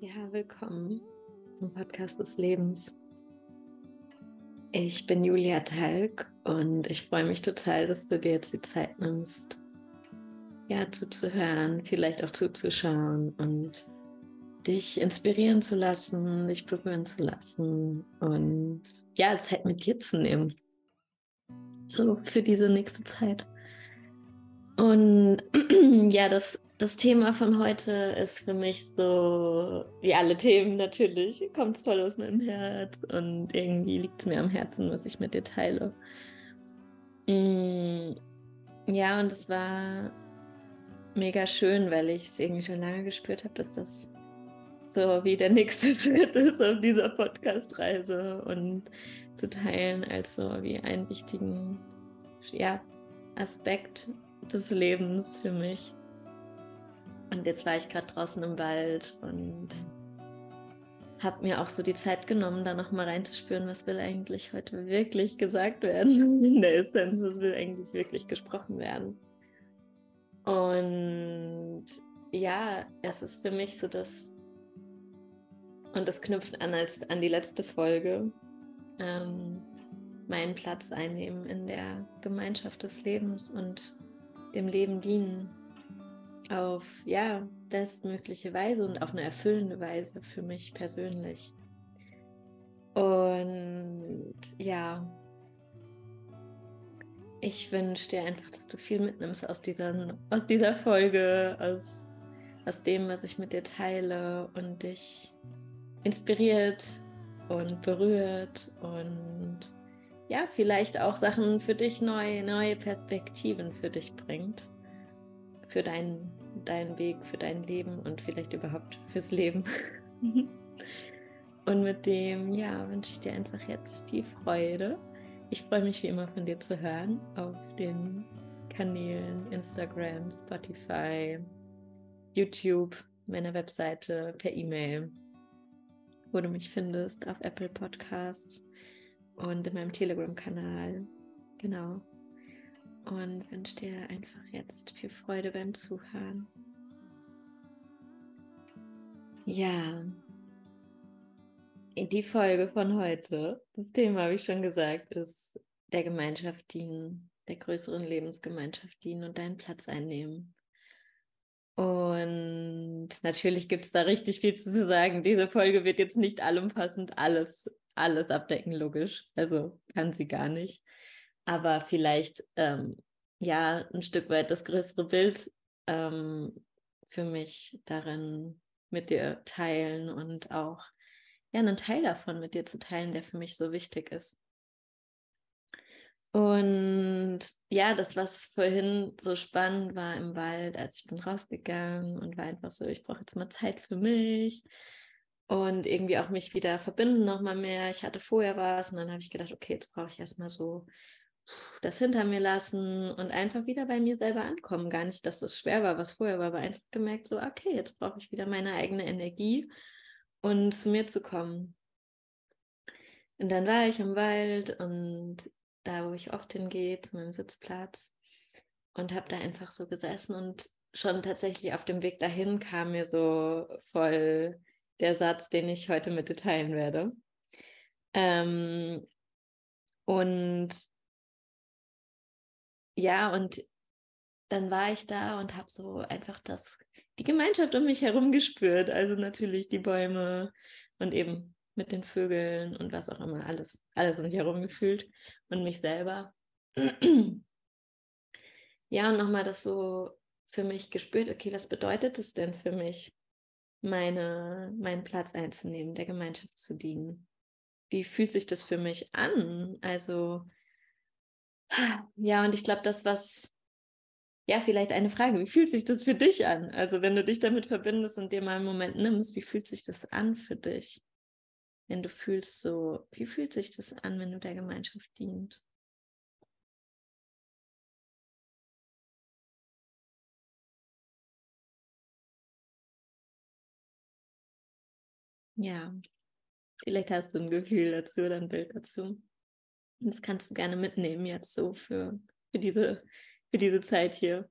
Ja, willkommen im Podcast des Lebens. Ich bin Julia Talg und ich freue mich total, dass du dir jetzt die Zeit nimmst, ja, zuzuhören, vielleicht auch zuzuschauen und dich inspirieren zu lassen, dich berühren zu lassen und ja, Zeit mit dir zu nehmen. So für diese nächste Zeit. Und ja, das das Thema von heute ist für mich so, wie alle Themen natürlich, kommt es voll aus meinem Herz und irgendwie liegt es mir am Herzen, was ich mit dir teile. Mm, ja, und es war mega schön, weil ich es irgendwie schon lange gespürt habe, dass das so wie der nächste Schritt ist auf dieser Podcast-Reise und zu teilen als so wie einen wichtigen ja, Aspekt des Lebens für mich. Und jetzt war ich gerade draußen im Wald und habe mir auch so die Zeit genommen, da nochmal reinzuspüren, was will eigentlich heute wirklich gesagt werden in der Essenz, was will eigentlich wirklich gesprochen werden. Und ja, es ist für mich so das, und das knüpft an als an die letzte Folge, ähm, meinen Platz einnehmen in der Gemeinschaft des Lebens und dem Leben dienen auf ja bestmögliche Weise und auf eine erfüllende Weise für mich persönlich. Und ja, ich wünsche dir einfach, dass du viel mitnimmst aus dieser, aus dieser Folge, aus, aus dem, was ich mit dir teile und dich inspiriert und berührt und ja, vielleicht auch Sachen für dich neu, neue Perspektiven für dich bringt für deinen, deinen Weg, für dein Leben und vielleicht überhaupt fürs Leben. und mit dem, ja, wünsche ich dir einfach jetzt viel Freude. Ich freue mich wie immer von dir zu hören auf den Kanälen Instagram, Spotify, YouTube, meiner Webseite, per E-Mail, wo du mich findest, auf Apple Podcasts und in meinem Telegram-Kanal. Genau und wünsche dir einfach jetzt viel Freude beim Zuhören. Ja, die Folge von heute, das Thema habe ich schon gesagt, ist der Gemeinschaft dienen, der größeren Lebensgemeinschaft dienen und deinen Platz einnehmen. Und natürlich gibt es da richtig viel zu sagen. Diese Folge wird jetzt nicht allumfassend alles, alles abdecken, logisch. Also kann sie gar nicht aber vielleicht ähm, ja ein Stück weit das größere Bild ähm, für mich darin mit dir teilen und auch ja einen Teil davon mit dir zu teilen, der für mich so wichtig ist. Und ja, das, was vorhin so spannend war im Wald, als ich bin rausgegangen und war einfach so, ich brauche jetzt mal Zeit für mich und irgendwie auch mich wieder verbinden nochmal mehr. Ich hatte vorher was und dann habe ich gedacht, okay, jetzt brauche ich erstmal so das hinter mir lassen und einfach wieder bei mir selber ankommen. Gar nicht, dass das schwer war, was vorher war, aber einfach gemerkt, so, okay, jetzt brauche ich wieder meine eigene Energie und zu mir zu kommen. Und dann war ich im Wald und da, wo ich oft hingehe, zu meinem Sitzplatz und habe da einfach so gesessen und schon tatsächlich auf dem Weg dahin kam mir so voll der Satz, den ich heute mit dir teilen werde. Ähm, und ja, und dann war ich da und habe so einfach das, die Gemeinschaft um mich herum gespürt. Also natürlich die Bäume und eben mit den Vögeln und was auch immer, alles, alles um mich herum gefühlt und mich selber. Ja, und nochmal das so für mich gespürt, okay, was bedeutet es denn für mich, meine, meinen Platz einzunehmen, der Gemeinschaft zu dienen? Wie fühlt sich das für mich an? Also, ja, und ich glaube, das, was, ja, vielleicht eine Frage, wie fühlt sich das für dich an? Also, wenn du dich damit verbindest und dir mal einen Moment nimmst, wie fühlt sich das an für dich? Wenn du fühlst so, wie fühlt sich das an, wenn du der Gemeinschaft dient? Ja, vielleicht hast du ein Gefühl dazu oder ein Bild dazu. Das kannst du gerne mitnehmen jetzt so für, für, diese, für diese Zeit hier.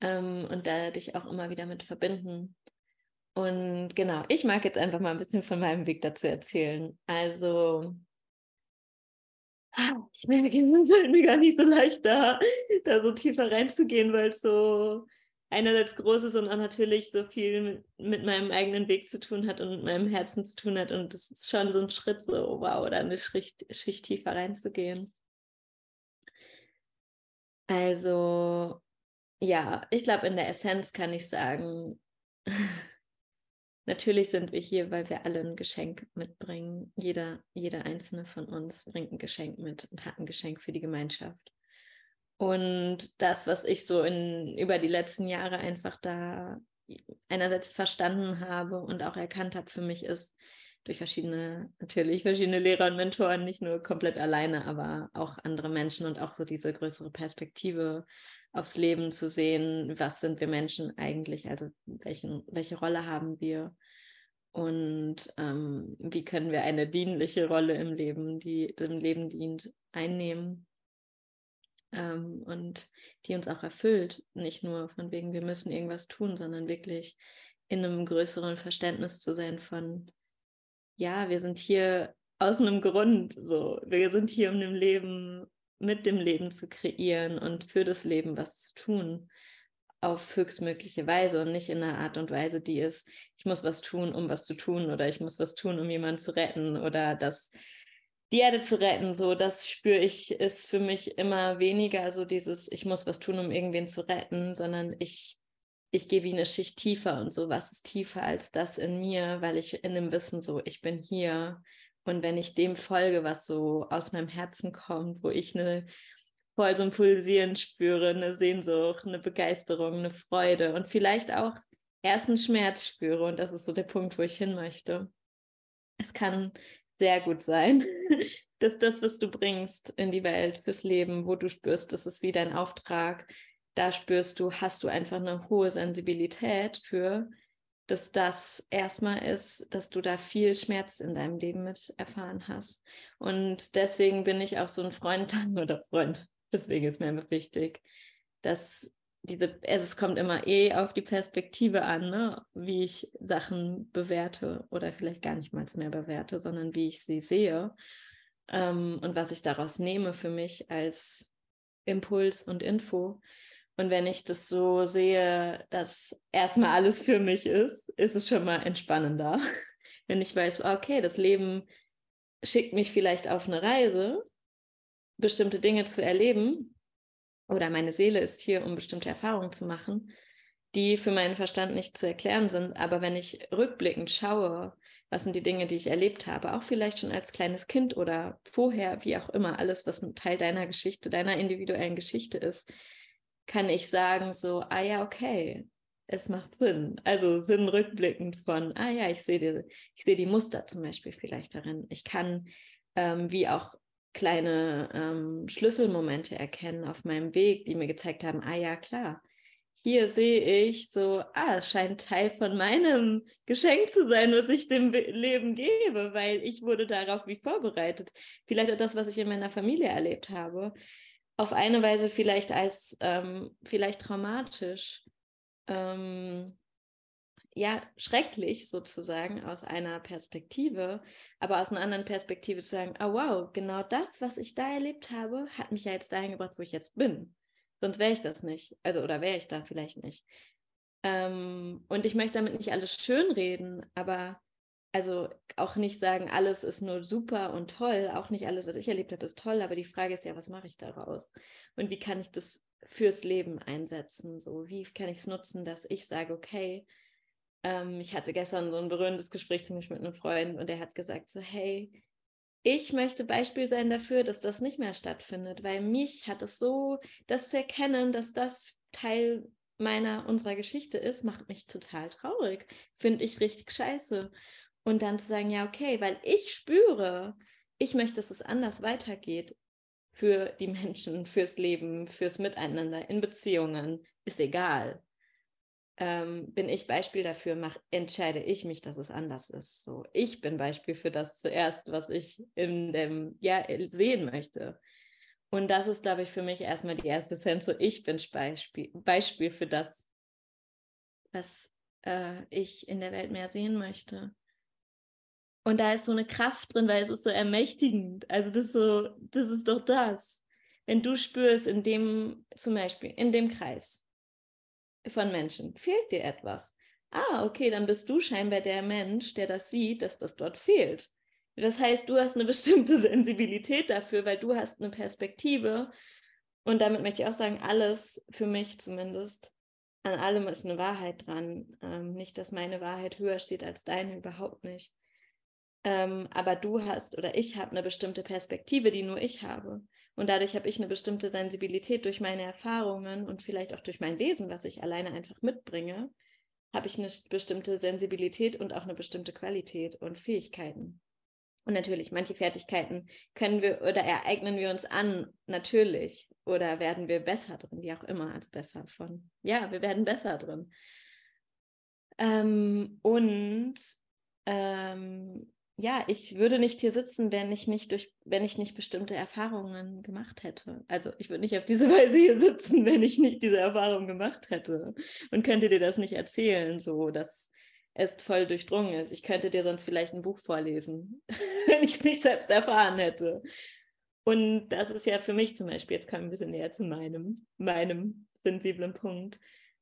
Ähm, und da dich auch immer wieder mit verbinden. und genau, ich mag jetzt einfach mal ein bisschen von meinem Weg dazu erzählen. Also, ich merke, es ist irgendwie gar nicht so leicht da, da so tiefer reinzugehen, weil es so einerseits groß ist und auch natürlich so viel mit, mit, meinem eigenen Weg zu tun hat und mit meinem Herzen zu tun hat. Und das ist schon so ein Schritt, so wow, da eine Schicht, Schicht tiefer reinzugehen. Also, ja, ich glaube, in der Essenz kann ich sagen, natürlich sind wir hier, weil wir alle ein Geschenk mitbringen. Jeder, jeder einzelne von uns bringt ein Geschenk mit und hat ein Geschenk für die Gemeinschaft. Und das, was ich so in, über die letzten Jahre einfach da einerseits verstanden habe und auch erkannt habe für mich ist, durch verschiedene, natürlich verschiedene Lehrer und Mentoren, nicht nur komplett alleine, aber auch andere Menschen und auch so diese größere Perspektive aufs Leben zu sehen, was sind wir Menschen eigentlich, also welchen, welche Rolle haben wir und ähm, wie können wir eine dienliche Rolle im Leben, die dem Leben dient, einnehmen ähm, und die uns auch erfüllt. Nicht nur von wegen, wir müssen irgendwas tun, sondern wirklich in einem größeren Verständnis zu sein von, ja, wir sind hier aus einem Grund, so, wir sind hier, um dem Leben, mit dem Leben zu kreieren und für das Leben was zu tun auf höchstmögliche Weise und nicht in einer Art und Weise, die ist, ich muss was tun, um was zu tun oder ich muss was tun, um jemanden zu retten oder das die Erde zu retten, so das spüre ich, ist für mich immer weniger so dieses, ich muss was tun, um irgendwen zu retten, sondern ich, ich gehe wie eine Schicht tiefer und so, was ist tiefer als das in mir, weil ich in dem Wissen so, ich bin hier und wenn ich dem folge, was so aus meinem Herzen kommt, wo ich eine voll so ein Pulsieren spüre, eine Sehnsucht, eine Begeisterung, eine Freude und vielleicht auch erst einen Schmerz spüre und das ist so der Punkt, wo ich hin möchte. Es kann sehr gut sein, dass das, was du bringst in die Welt fürs Leben, wo du spürst, das ist wie dein Auftrag, da spürst du, hast du einfach eine hohe Sensibilität für, dass das erstmal ist, dass du da viel Schmerz in deinem Leben mit erfahren hast. Und deswegen bin ich auch so ein Freund oder Freund. Deswegen ist mir immer wichtig, dass diese, es kommt immer eh auf die Perspektive an, ne? wie ich Sachen bewerte oder vielleicht gar nicht mal mehr bewerte, sondern wie ich sie sehe ähm, und was ich daraus nehme für mich als Impuls und Info. Und wenn ich das so sehe, dass erstmal alles für mich ist, ist es schon mal entspannender. Wenn ich weiß, okay, das Leben schickt mich vielleicht auf eine Reise, bestimmte Dinge zu erleben, oder meine Seele ist hier, um bestimmte Erfahrungen zu machen, die für meinen Verstand nicht zu erklären sind. Aber wenn ich rückblickend schaue, was sind die Dinge, die ich erlebt habe, auch vielleicht schon als kleines Kind oder vorher, wie auch immer, alles, was Teil deiner Geschichte, deiner individuellen Geschichte ist, kann ich sagen, so, ah ja, okay, es macht Sinn. Also Sinn rückblickend von, ah ja, ich sehe die, ich die Muster zum Beispiel vielleicht darin. Ich kann, ähm, wie auch kleine ähm, Schlüsselmomente erkennen auf meinem Weg, die mir gezeigt haben, ah ja, klar, hier sehe ich so, ah, es scheint Teil von meinem Geschenk zu sein, was ich dem Leben gebe, weil ich wurde darauf wie vorbereitet. Vielleicht auch das, was ich in meiner Familie erlebt habe. Auf eine Weise vielleicht als ähm, vielleicht traumatisch. Ähm, ja, schrecklich sozusagen aus einer Perspektive, aber aus einer anderen Perspektive zu sagen, oh wow, genau das, was ich da erlebt habe, hat mich ja jetzt dahin gebracht, wo ich jetzt bin. Sonst wäre ich das nicht. Also, oder wäre ich da vielleicht nicht. Ähm, und ich möchte damit nicht alles schönreden, aber also auch nicht sagen, alles ist nur super und toll. Auch nicht alles, was ich erlebt habe, ist toll. Aber die Frage ist ja, was mache ich daraus? Und wie kann ich das fürs Leben einsetzen? So, wie kann ich es nutzen, dass ich sage, okay, ähm, ich hatte gestern so ein berührendes Gespräch zum Beispiel mit einem Freund und der hat gesagt so, hey, ich möchte Beispiel sein dafür, dass das nicht mehr stattfindet, weil mich hat es so, das zu erkennen, dass das Teil meiner, unserer Geschichte ist, macht mich total traurig. Finde ich richtig scheiße. Und dann zu sagen, ja, okay, weil ich spüre, ich möchte, dass es anders weitergeht für die Menschen, fürs Leben, fürs Miteinander, in Beziehungen, ist egal ähm, bin ich Beispiel dafür, mach, entscheide ich mich, dass es anders ist. So, ich bin Beispiel für das zuerst, was ich in dem ja sehen möchte. Und das ist, glaube ich, für mich erstmal die erste Sense. So, ich bin Beispiel, Beispiel für das, was äh, ich in der Welt mehr sehen möchte. Und da ist so eine Kraft drin, weil es ist so ermächtigend. Also das ist so, das ist doch das. Wenn du spürst, in dem, zum Beispiel, in dem Kreis von Menschen, fehlt dir etwas. Ah, okay, dann bist du scheinbar der Mensch, der das sieht, dass das dort fehlt. Das heißt, du hast eine bestimmte Sensibilität dafür, weil du hast eine Perspektive. Und damit möchte ich auch sagen, alles für mich zumindest, an allem ist eine Wahrheit dran. Ähm, nicht, dass meine Wahrheit höher steht als deine, überhaupt nicht. Ähm, aber du hast oder ich habe eine bestimmte Perspektive, die nur ich habe. Und dadurch habe ich eine bestimmte Sensibilität durch meine Erfahrungen und vielleicht auch durch mein Wesen, was ich alleine einfach mitbringe, habe ich eine bestimmte Sensibilität und auch eine bestimmte Qualität und Fähigkeiten. Und natürlich, manche Fertigkeiten können wir oder ereignen wir uns an, natürlich. Oder werden wir besser drin, wie auch immer, als besser von. Ja, wir werden besser drin. Ähm, und ähm, ja, ich würde nicht hier sitzen, wenn ich nicht durch, wenn ich nicht bestimmte Erfahrungen gemacht hätte. Also ich würde nicht auf diese Weise hier sitzen, wenn ich nicht diese Erfahrung gemacht hätte und könnte dir das nicht erzählen, so dass es voll durchdrungen ist. Ich könnte dir sonst vielleicht ein Buch vorlesen, wenn ich es nicht selbst erfahren hätte. Und das ist ja für mich zum Beispiel, jetzt kommen wir ein bisschen näher zu meinem, meinem sensiblen Punkt,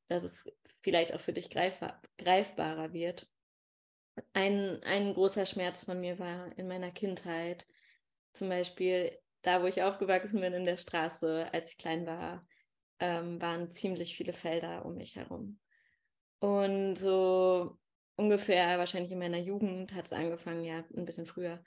dass es vielleicht auch für dich greifbar, greifbarer wird ein, ein großer Schmerz von mir war in meiner Kindheit. Zum Beispiel da, wo ich aufgewachsen bin in der Straße, als ich klein war, ähm, waren ziemlich viele Felder um mich herum. Und so ungefähr, wahrscheinlich in meiner Jugend hat es angefangen, ja, ein bisschen früher,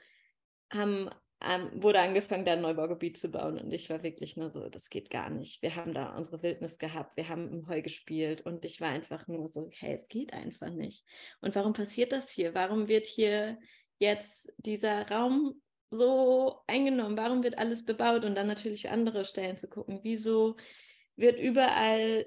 haben ähm, wurde angefangen, da ein Neubaugebiet zu bauen. Und ich war wirklich nur so, das geht gar nicht. Wir haben da unsere Wildnis gehabt, wir haben im Heu gespielt und ich war einfach nur so, hey, es geht einfach nicht. Und warum passiert das hier? Warum wird hier jetzt dieser Raum so eingenommen? Warum wird alles bebaut? Und dann natürlich andere Stellen zu gucken. Wieso wird überall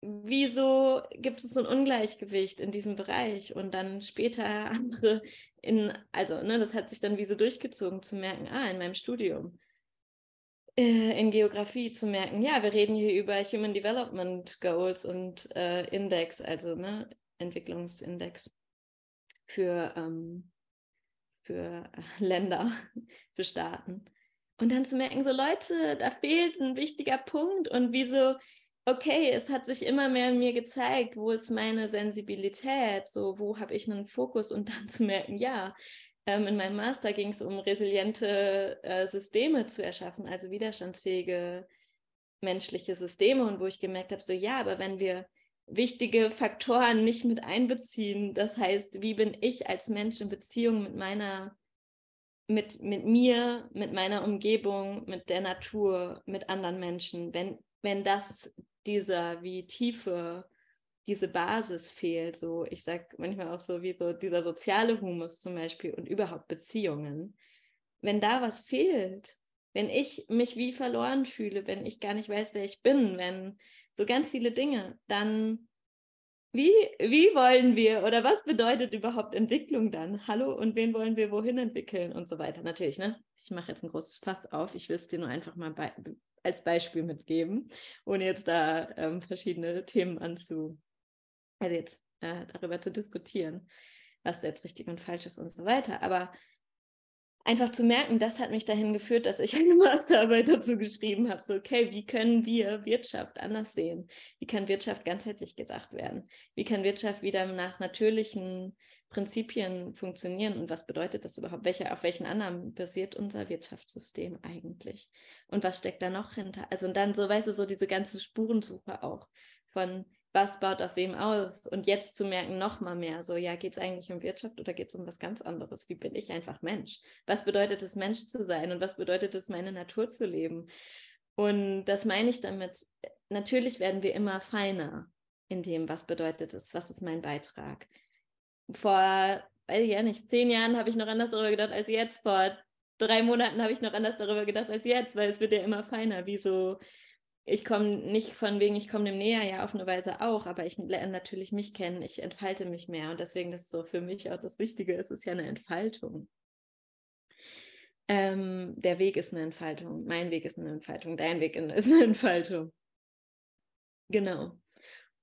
wieso gibt es so ein Ungleichgewicht in diesem Bereich und dann später andere in, also, ne, das hat sich dann wie so durchgezogen zu merken, ah, in meinem Studium äh, in Geografie zu merken, ja, wir reden hier über Human Development Goals und äh, Index, also ne, Entwicklungsindex für, ähm, für Länder, für Staaten. Und dann zu merken, so Leute, da fehlt ein wichtiger Punkt und wieso okay, es hat sich immer mehr in mir gezeigt, wo ist meine Sensibilität, so wo habe ich einen Fokus? Und dann zu merken, ja, ähm, in meinem Master ging es um resiliente äh, Systeme zu erschaffen, also widerstandsfähige menschliche Systeme. Und wo ich gemerkt habe, so ja, aber wenn wir wichtige Faktoren nicht mit einbeziehen, das heißt, wie bin ich als Mensch in Beziehung mit meiner mit, mit mir, mit meiner Umgebung, mit der Natur, mit anderen Menschen, wenn, wenn das dieser wie tiefe, diese Basis fehlt. So, ich sage manchmal auch so wie so dieser soziale Humus zum Beispiel und überhaupt Beziehungen. Wenn da was fehlt, wenn ich mich wie verloren fühle, wenn ich gar nicht weiß, wer ich bin, wenn so ganz viele Dinge, dann wie, wie wollen wir oder was bedeutet überhaupt Entwicklung dann? Hallo und wen wollen wir wohin entwickeln und so weiter? Natürlich, ne? Ich mache jetzt ein großes Fass auf. Ich will es dir nur einfach mal bei, als Beispiel mitgeben, ohne jetzt da ähm, verschiedene Themen anzu, also jetzt äh, darüber zu diskutieren, was da jetzt richtig und falsch ist und so weiter. Aber einfach zu merken, das hat mich dahin geführt, dass ich eine Masterarbeit dazu geschrieben habe. So, okay, wie können wir Wirtschaft anders sehen? Wie kann Wirtschaft ganzheitlich gedacht werden? Wie kann Wirtschaft wieder nach natürlichen Prinzipien funktionieren und was bedeutet das überhaupt? Welche, auf welchen Annahmen basiert unser Wirtschaftssystem eigentlich? Und was steckt da noch hinter? Also und dann so, weißt du, so diese ganze Spurensuche auch von was baut auf wem auf und jetzt zu merken noch mal mehr, so ja, geht es eigentlich um Wirtschaft oder geht es um was ganz anderes? Wie bin ich einfach Mensch? Was bedeutet es, Mensch zu sein und was bedeutet es, meine Natur zu leben? Und das meine ich damit, natürlich werden wir immer feiner in dem, was bedeutet es, was ist mein Beitrag vor, weiß ich ja nicht, zehn Jahren habe ich noch anders darüber gedacht als jetzt. Vor drei Monaten habe ich noch anders darüber gedacht als jetzt, weil es wird ja immer feiner. Wie so, ich komme nicht von wegen, ich komme dem näher, ja, auf eine Weise auch, aber ich lerne natürlich mich kennen, ich entfalte mich mehr und deswegen ist so für mich auch das Wichtige, es ist ja eine Entfaltung. Ähm, der Weg ist eine Entfaltung, mein Weg ist eine Entfaltung, dein Weg ist eine Entfaltung. Genau.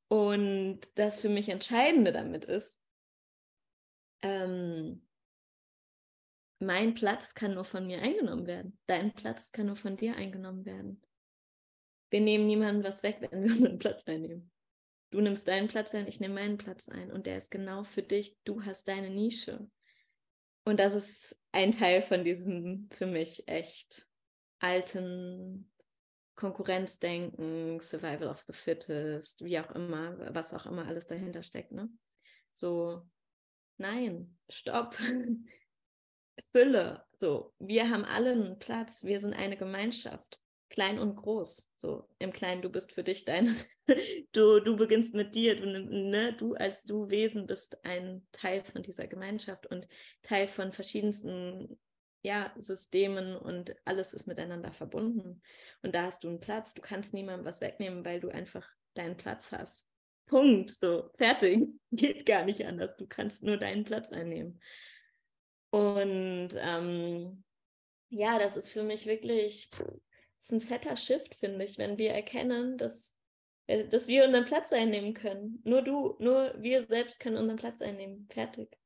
Und das für mich Entscheidende damit ist, ähm, mein Platz kann nur von mir eingenommen werden. Dein Platz kann nur von dir eingenommen werden. Wir nehmen niemandem was weg, wenn wir unseren Platz einnehmen. Du nimmst deinen Platz ein, ich nehme meinen Platz ein. Und der ist genau für dich. Du hast deine Nische. Und das ist ein Teil von diesem für mich echt alten Konkurrenzdenken, Survival of the Fittest, wie auch immer, was auch immer alles dahinter steckt. Ne? So, nein, stopp. Fülle. So, wir haben alle einen Platz, wir sind eine Gemeinschaft klein und groß. So im Kleinen, du bist für dich dein, du, du beginnst mit dir, du, ne, du als du Wesen bist ein Teil von dieser Gemeinschaft und Teil von verschiedensten ja, Systemen und alles ist miteinander verbunden. Und da hast du einen Platz, du kannst niemandem was wegnehmen, weil du einfach deinen Platz hast. Punkt, so, fertig. Geht gar nicht anders. Du kannst nur deinen Platz einnehmen. Und ähm, ja, das ist für mich wirklich ist ein fetter Shift, finde ich, wenn wir erkennen, dass, äh, dass wir unseren Platz einnehmen können. Nur du, nur wir selbst können unseren Platz einnehmen. Fertig.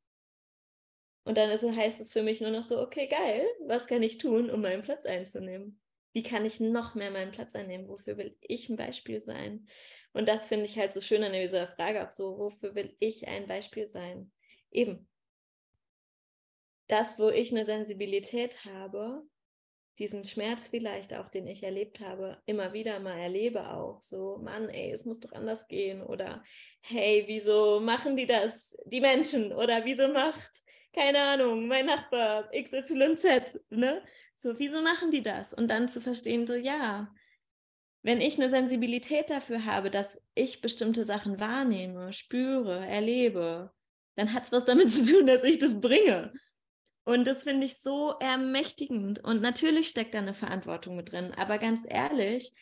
Und dann ist, heißt es für mich nur noch so, okay, geil, was kann ich tun, um meinen Platz einzunehmen? Wie kann ich noch mehr meinen Platz einnehmen? Wofür will ich ein Beispiel sein? Und das finde ich halt so schön an dieser Frage auch so, wofür will ich ein Beispiel sein? Eben. Das, wo ich eine Sensibilität habe, diesen Schmerz vielleicht auch, den ich erlebt habe, immer wieder mal erlebe auch. So, Mann, ey, es muss doch anders gehen. Oder hey, wieso machen die das, die Menschen? Oder wieso macht, keine Ahnung, mein Nachbar XYZ, ne? So, wieso machen die das? Und dann zu verstehen, so, ja, wenn ich eine Sensibilität dafür habe, dass ich bestimmte Sachen wahrnehme, spüre, erlebe, dann hat es was damit zu tun, dass ich das bringe. Und das finde ich so ermächtigend. Und natürlich steckt da eine Verantwortung mit drin. Aber ganz ehrlich,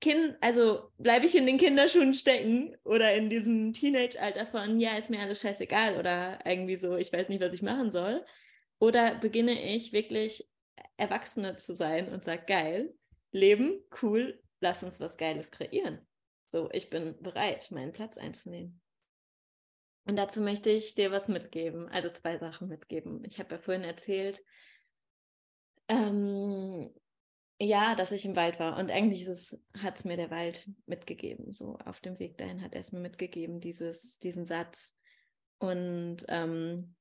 kind, also bleibe ich in den Kinderschuhen stecken oder in diesem Teenage-Alter von, ja, ist mir alles scheißegal oder irgendwie so, ich weiß nicht, was ich machen soll. Oder beginne ich wirklich Erwachsene zu sein und sage, geil, Leben, cool, lass uns was Geiles kreieren. So, ich bin bereit, meinen Platz einzunehmen. Und dazu möchte ich dir was mitgeben, also zwei Sachen mitgeben. Ich habe ja vorhin erzählt, ähm, ja, dass ich im Wald war. Und eigentlich hat es mir der Wald mitgegeben. So auf dem Weg dahin hat er es mir mitgegeben, dieses, diesen Satz. Und, ähm,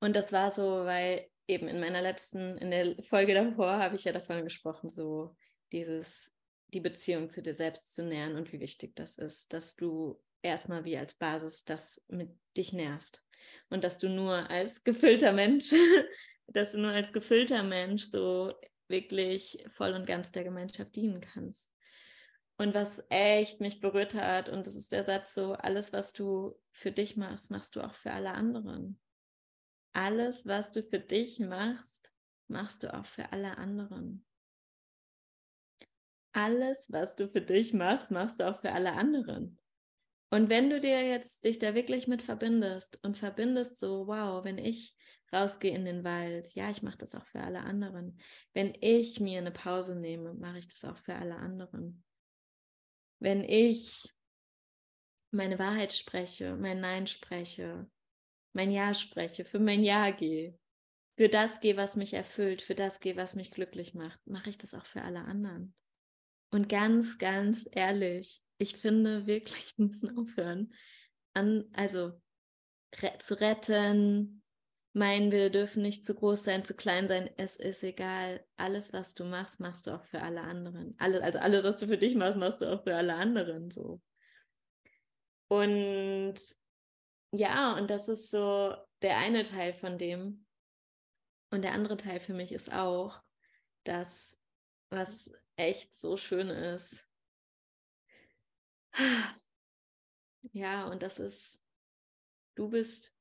und das war so, weil eben in meiner letzten, in der Folge davor habe ich ja davon gesprochen, so dieses, die Beziehung zu dir selbst zu nähern und wie wichtig das ist, dass du erstmal wie als Basis das mit dich nährst. Und dass du nur als gefüllter Mensch, dass du nur als gefüllter Mensch so wirklich voll und ganz der Gemeinschaft dienen kannst. Und was echt mich berührt hat, und das ist der Satz so, alles, was du für dich machst, machst du auch für alle anderen. Alles, was du für dich machst, machst du auch für alle anderen. Alles, was du für dich machst, machst du auch für alle anderen. Und wenn du dir jetzt dich da wirklich mit verbindest und verbindest so, wow, wenn ich rausgehe in den Wald, ja, ich mache das auch für alle anderen. Wenn ich mir eine Pause nehme, mache ich das auch für alle anderen. Wenn ich meine Wahrheit spreche, mein Nein spreche, mein Ja spreche, für mein Ja gehe, für das gehe, was mich erfüllt, für das gehe, was mich glücklich macht, mache ich das auch für alle anderen. Und ganz, ganz ehrlich, ich finde wirklich, wir müssen aufhören, an, also re zu retten, meinen, wir dürfen nicht zu groß sein, zu klein sein, es ist egal. Alles, was du machst, machst du auch für alle anderen. Alles, also alles, was du für dich machst, machst du auch für alle anderen so. Und ja, und das ist so der eine Teil von dem. Und der andere Teil für mich ist auch, dass was echt so schön ist, ja, und das ist, du bist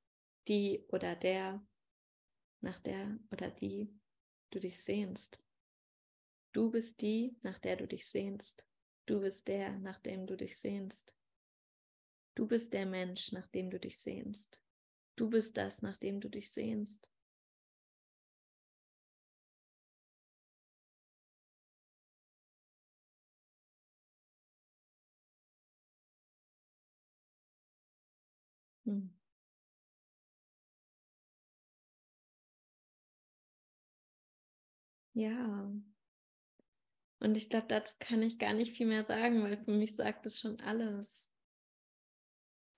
die oder der, nach der oder die du dich sehnst. Du bist die, nach der du dich sehnst. Du bist der, nach dem du dich sehnst. Du bist der Mensch, nach dem du dich sehnst. Du bist das, nach dem du dich sehnst. Hm. Ja. Und ich glaube, dazu kann ich gar nicht viel mehr sagen, weil für mich sagt es schon alles.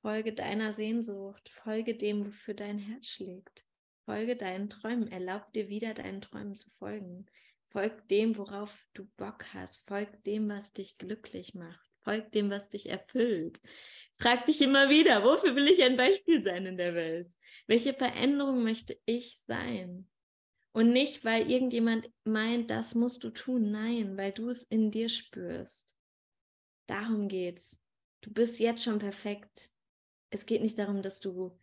Folge deiner Sehnsucht, folge dem, wofür dein Herz schlägt. Folge deinen Träumen, erlaub dir wieder deinen Träumen zu folgen. Folg dem, worauf du Bock hast. Folg dem, was dich glücklich macht. Folg dem, was dich erfüllt. Frag dich immer wieder, wofür will ich ein Beispiel sein in der Welt? Welche Veränderung möchte ich sein? Und nicht, weil irgendjemand meint, das musst du tun. Nein, weil du es in dir spürst. Darum geht's. Du bist jetzt schon perfekt. Es geht nicht darum, dass du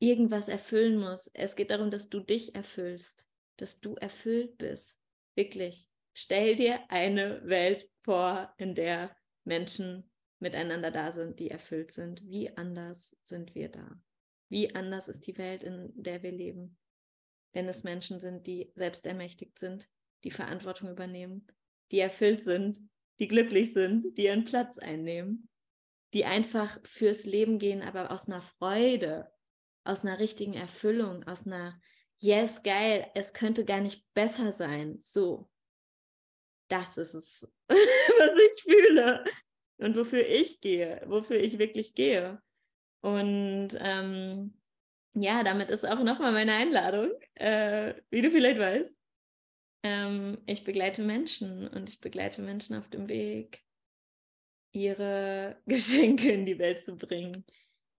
irgendwas erfüllen musst. Es geht darum, dass du dich erfüllst, dass du erfüllt bist. Wirklich. Stell dir eine Welt vor, in der Menschen miteinander da sind, die erfüllt sind. Wie anders sind wir da? Wie anders ist die Welt, in der wir leben? wenn es Menschen sind, die selbstermächtigt sind, die Verantwortung übernehmen, die erfüllt sind, die glücklich sind, die ihren Platz einnehmen, die einfach fürs Leben gehen, aber aus einer Freude, aus einer richtigen Erfüllung, aus einer Yes, geil, es könnte gar nicht besser sein. So, das ist es, was ich fühle und wofür ich gehe, wofür ich wirklich gehe. Und ähm, ja, damit ist auch nochmal meine Einladung, äh, wie du vielleicht weißt. Ähm, ich begleite Menschen und ich begleite Menschen auf dem Weg, ihre Geschenke in die Welt zu bringen.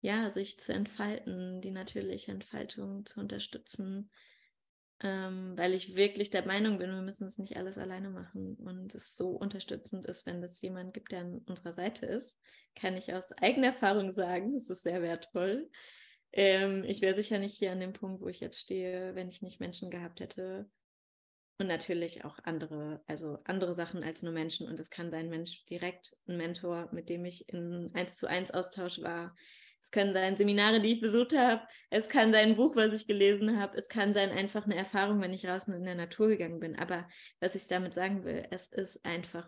Ja, sich zu entfalten, die natürliche Entfaltung zu unterstützen, ähm, weil ich wirklich der Meinung bin, wir müssen es nicht alles alleine machen und es so unterstützend ist, wenn es jemand gibt, der an unserer Seite ist, kann ich aus eigener Erfahrung sagen, es ist sehr wertvoll. Ähm, ich wäre sicher nicht hier an dem Punkt, wo ich jetzt stehe, wenn ich nicht Menschen gehabt hätte. Und natürlich auch andere, also andere Sachen als nur Menschen. Und es kann sein Mensch direkt, ein Mentor, mit dem ich in eins zu eins Austausch war. Es können sein Seminare, die ich besucht habe. Es kann sein ein Buch, was ich gelesen habe. Es kann sein einfach eine Erfahrung, wenn ich draußen in der Natur gegangen bin. Aber was ich damit sagen will, es ist einfach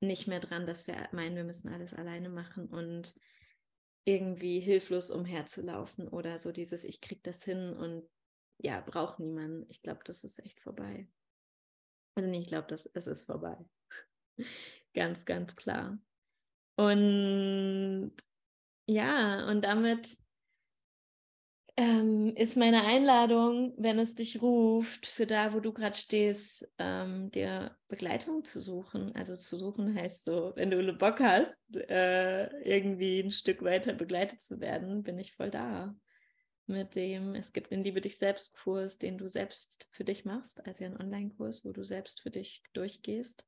nicht mehr dran, dass wir meinen, wir müssen alles alleine machen. Und irgendwie hilflos umherzulaufen oder so dieses, ich krieg das hin und ja, braucht niemand. Ich glaube, das ist echt vorbei. Also nicht, ich glaube, das es ist vorbei. ganz, ganz klar. Und ja, und damit ähm, ist meine Einladung, wenn es dich ruft, für da, wo du gerade stehst, ähm, dir Begleitung zu suchen. Also zu suchen heißt so, wenn du Bock hast, äh, irgendwie ein Stück weiter begleitet zu werden, bin ich voll da. Mit dem, es gibt einen Liebe dich selbst Kurs, den du selbst für dich machst, also ein Online-Kurs, wo du selbst für dich durchgehst.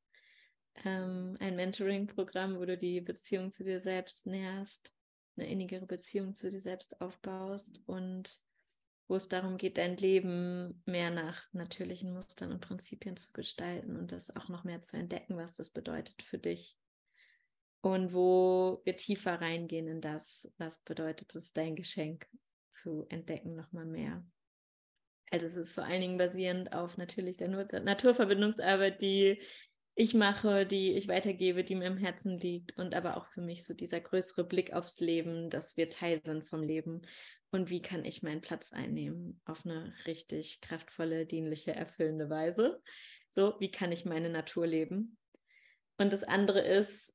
Ähm, ein Mentoring-Programm, wo du die Beziehung zu dir selbst näherst eine innigere Beziehung zu dir selbst aufbaust und wo es darum geht, dein Leben mehr nach natürlichen Mustern und Prinzipien zu gestalten und das auch noch mehr zu entdecken, was das bedeutet für dich. Und wo wir tiefer reingehen in das, was bedeutet es, dein Geschenk zu entdecken, nochmal mehr. Also es ist vor allen Dingen basierend auf natürlich der Naturverbindungsarbeit, die ich mache, die ich weitergebe, die mir im Herzen liegt und aber auch für mich so dieser größere Blick aufs Leben, dass wir Teil sind vom Leben und wie kann ich meinen Platz einnehmen auf eine richtig kraftvolle, dienliche, erfüllende Weise. So, wie kann ich meine Natur leben? Und das andere ist,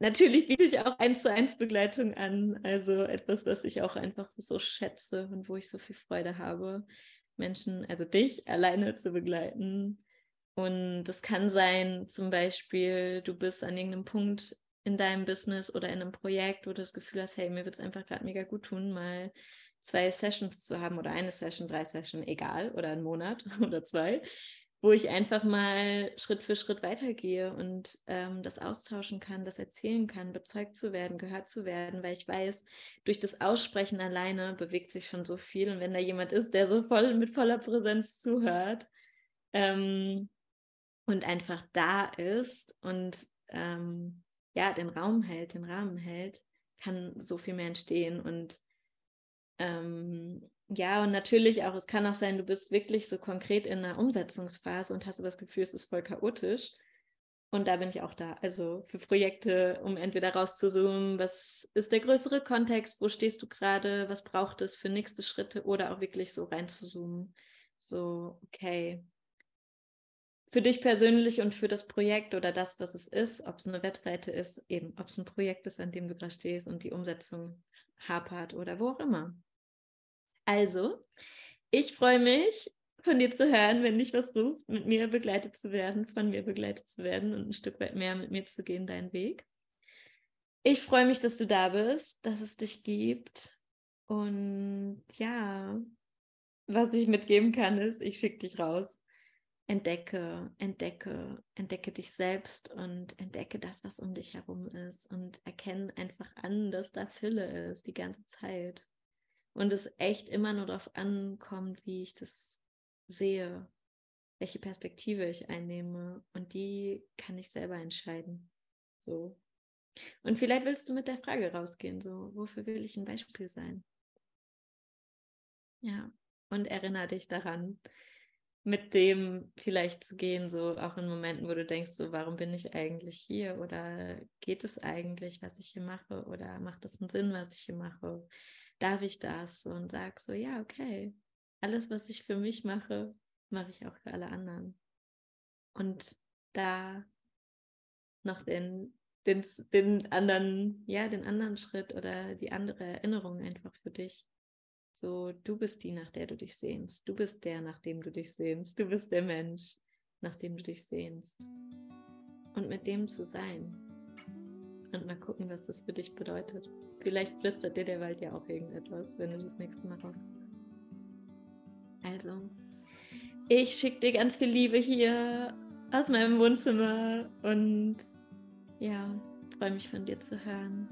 natürlich biete ich auch eins zu eins Begleitung an, also etwas, was ich auch einfach so schätze und wo ich so viel Freude habe, Menschen, also dich alleine zu begleiten, und das kann sein, zum Beispiel, du bist an irgendeinem Punkt in deinem Business oder in einem Projekt, wo du das Gefühl hast, hey, mir wird es einfach gerade mega gut tun, mal zwei Sessions zu haben oder eine Session, drei Sessions, egal, oder einen Monat oder zwei, wo ich einfach mal Schritt für Schritt weitergehe und ähm, das austauschen kann, das erzählen kann, bezeugt zu werden, gehört zu werden, weil ich weiß, durch das Aussprechen alleine bewegt sich schon so viel. Und wenn da jemand ist, der so voll mit voller Präsenz zuhört, ähm, und einfach da ist und ähm, ja, den Raum hält, den Rahmen hält, kann so viel mehr entstehen. Und ähm, ja, und natürlich auch, es kann auch sein, du bist wirklich so konkret in einer Umsetzungsphase und hast so das Gefühl, es ist voll chaotisch. Und da bin ich auch da. Also für Projekte, um entweder rauszuzoomen, was ist der größere Kontext, wo stehst du gerade, was braucht es für nächste Schritte oder auch wirklich so reinzuzoomen. So, okay. Für dich persönlich und für das Projekt oder das, was es ist, ob es eine Webseite ist, eben, ob es ein Projekt ist, an dem du gerade stehst und die Umsetzung hapert oder wo auch immer. Also, ich freue mich, von dir zu hören, wenn dich was ruft, mit mir begleitet zu werden, von mir begleitet zu werden und ein Stück weit mehr mit mir zu gehen, deinen Weg. Ich freue mich, dass du da bist, dass es dich gibt. Und ja, was ich mitgeben kann, ist, ich schicke dich raus. Entdecke, entdecke, entdecke dich selbst und entdecke das, was um dich herum ist und erkenne einfach an, dass da Fülle ist die ganze Zeit. Und es echt immer nur darauf ankommt, wie ich das sehe, welche Perspektive ich einnehme und die kann ich selber entscheiden. So. Und vielleicht willst du mit der Frage rausgehen, so, wofür will ich ein Beispiel sein? Ja, und erinnere dich daran, mit dem vielleicht zu gehen, so auch in Momenten, wo du denkst, so, warum bin ich eigentlich hier? Oder geht es eigentlich, was ich hier mache? Oder macht es einen Sinn, was ich hier mache? Darf ich das? Und sag so, ja, okay, alles, was ich für mich mache, mache ich auch für alle anderen. Und da noch den, den, den anderen, ja, den anderen Schritt oder die andere Erinnerung einfach für dich. So, du bist die, nach der du dich sehnst. Du bist der, nach dem du dich sehnst. Du bist der Mensch, nach dem du dich sehnst. Und mit dem zu sein. Und mal gucken, was das für dich bedeutet. Vielleicht flüstert dir der Wald ja auch irgendetwas, wenn du das nächste Mal rausgehst. Also, ich schicke dir ganz viel Liebe hier aus meinem Wohnzimmer und ja, freue mich von dir zu hören.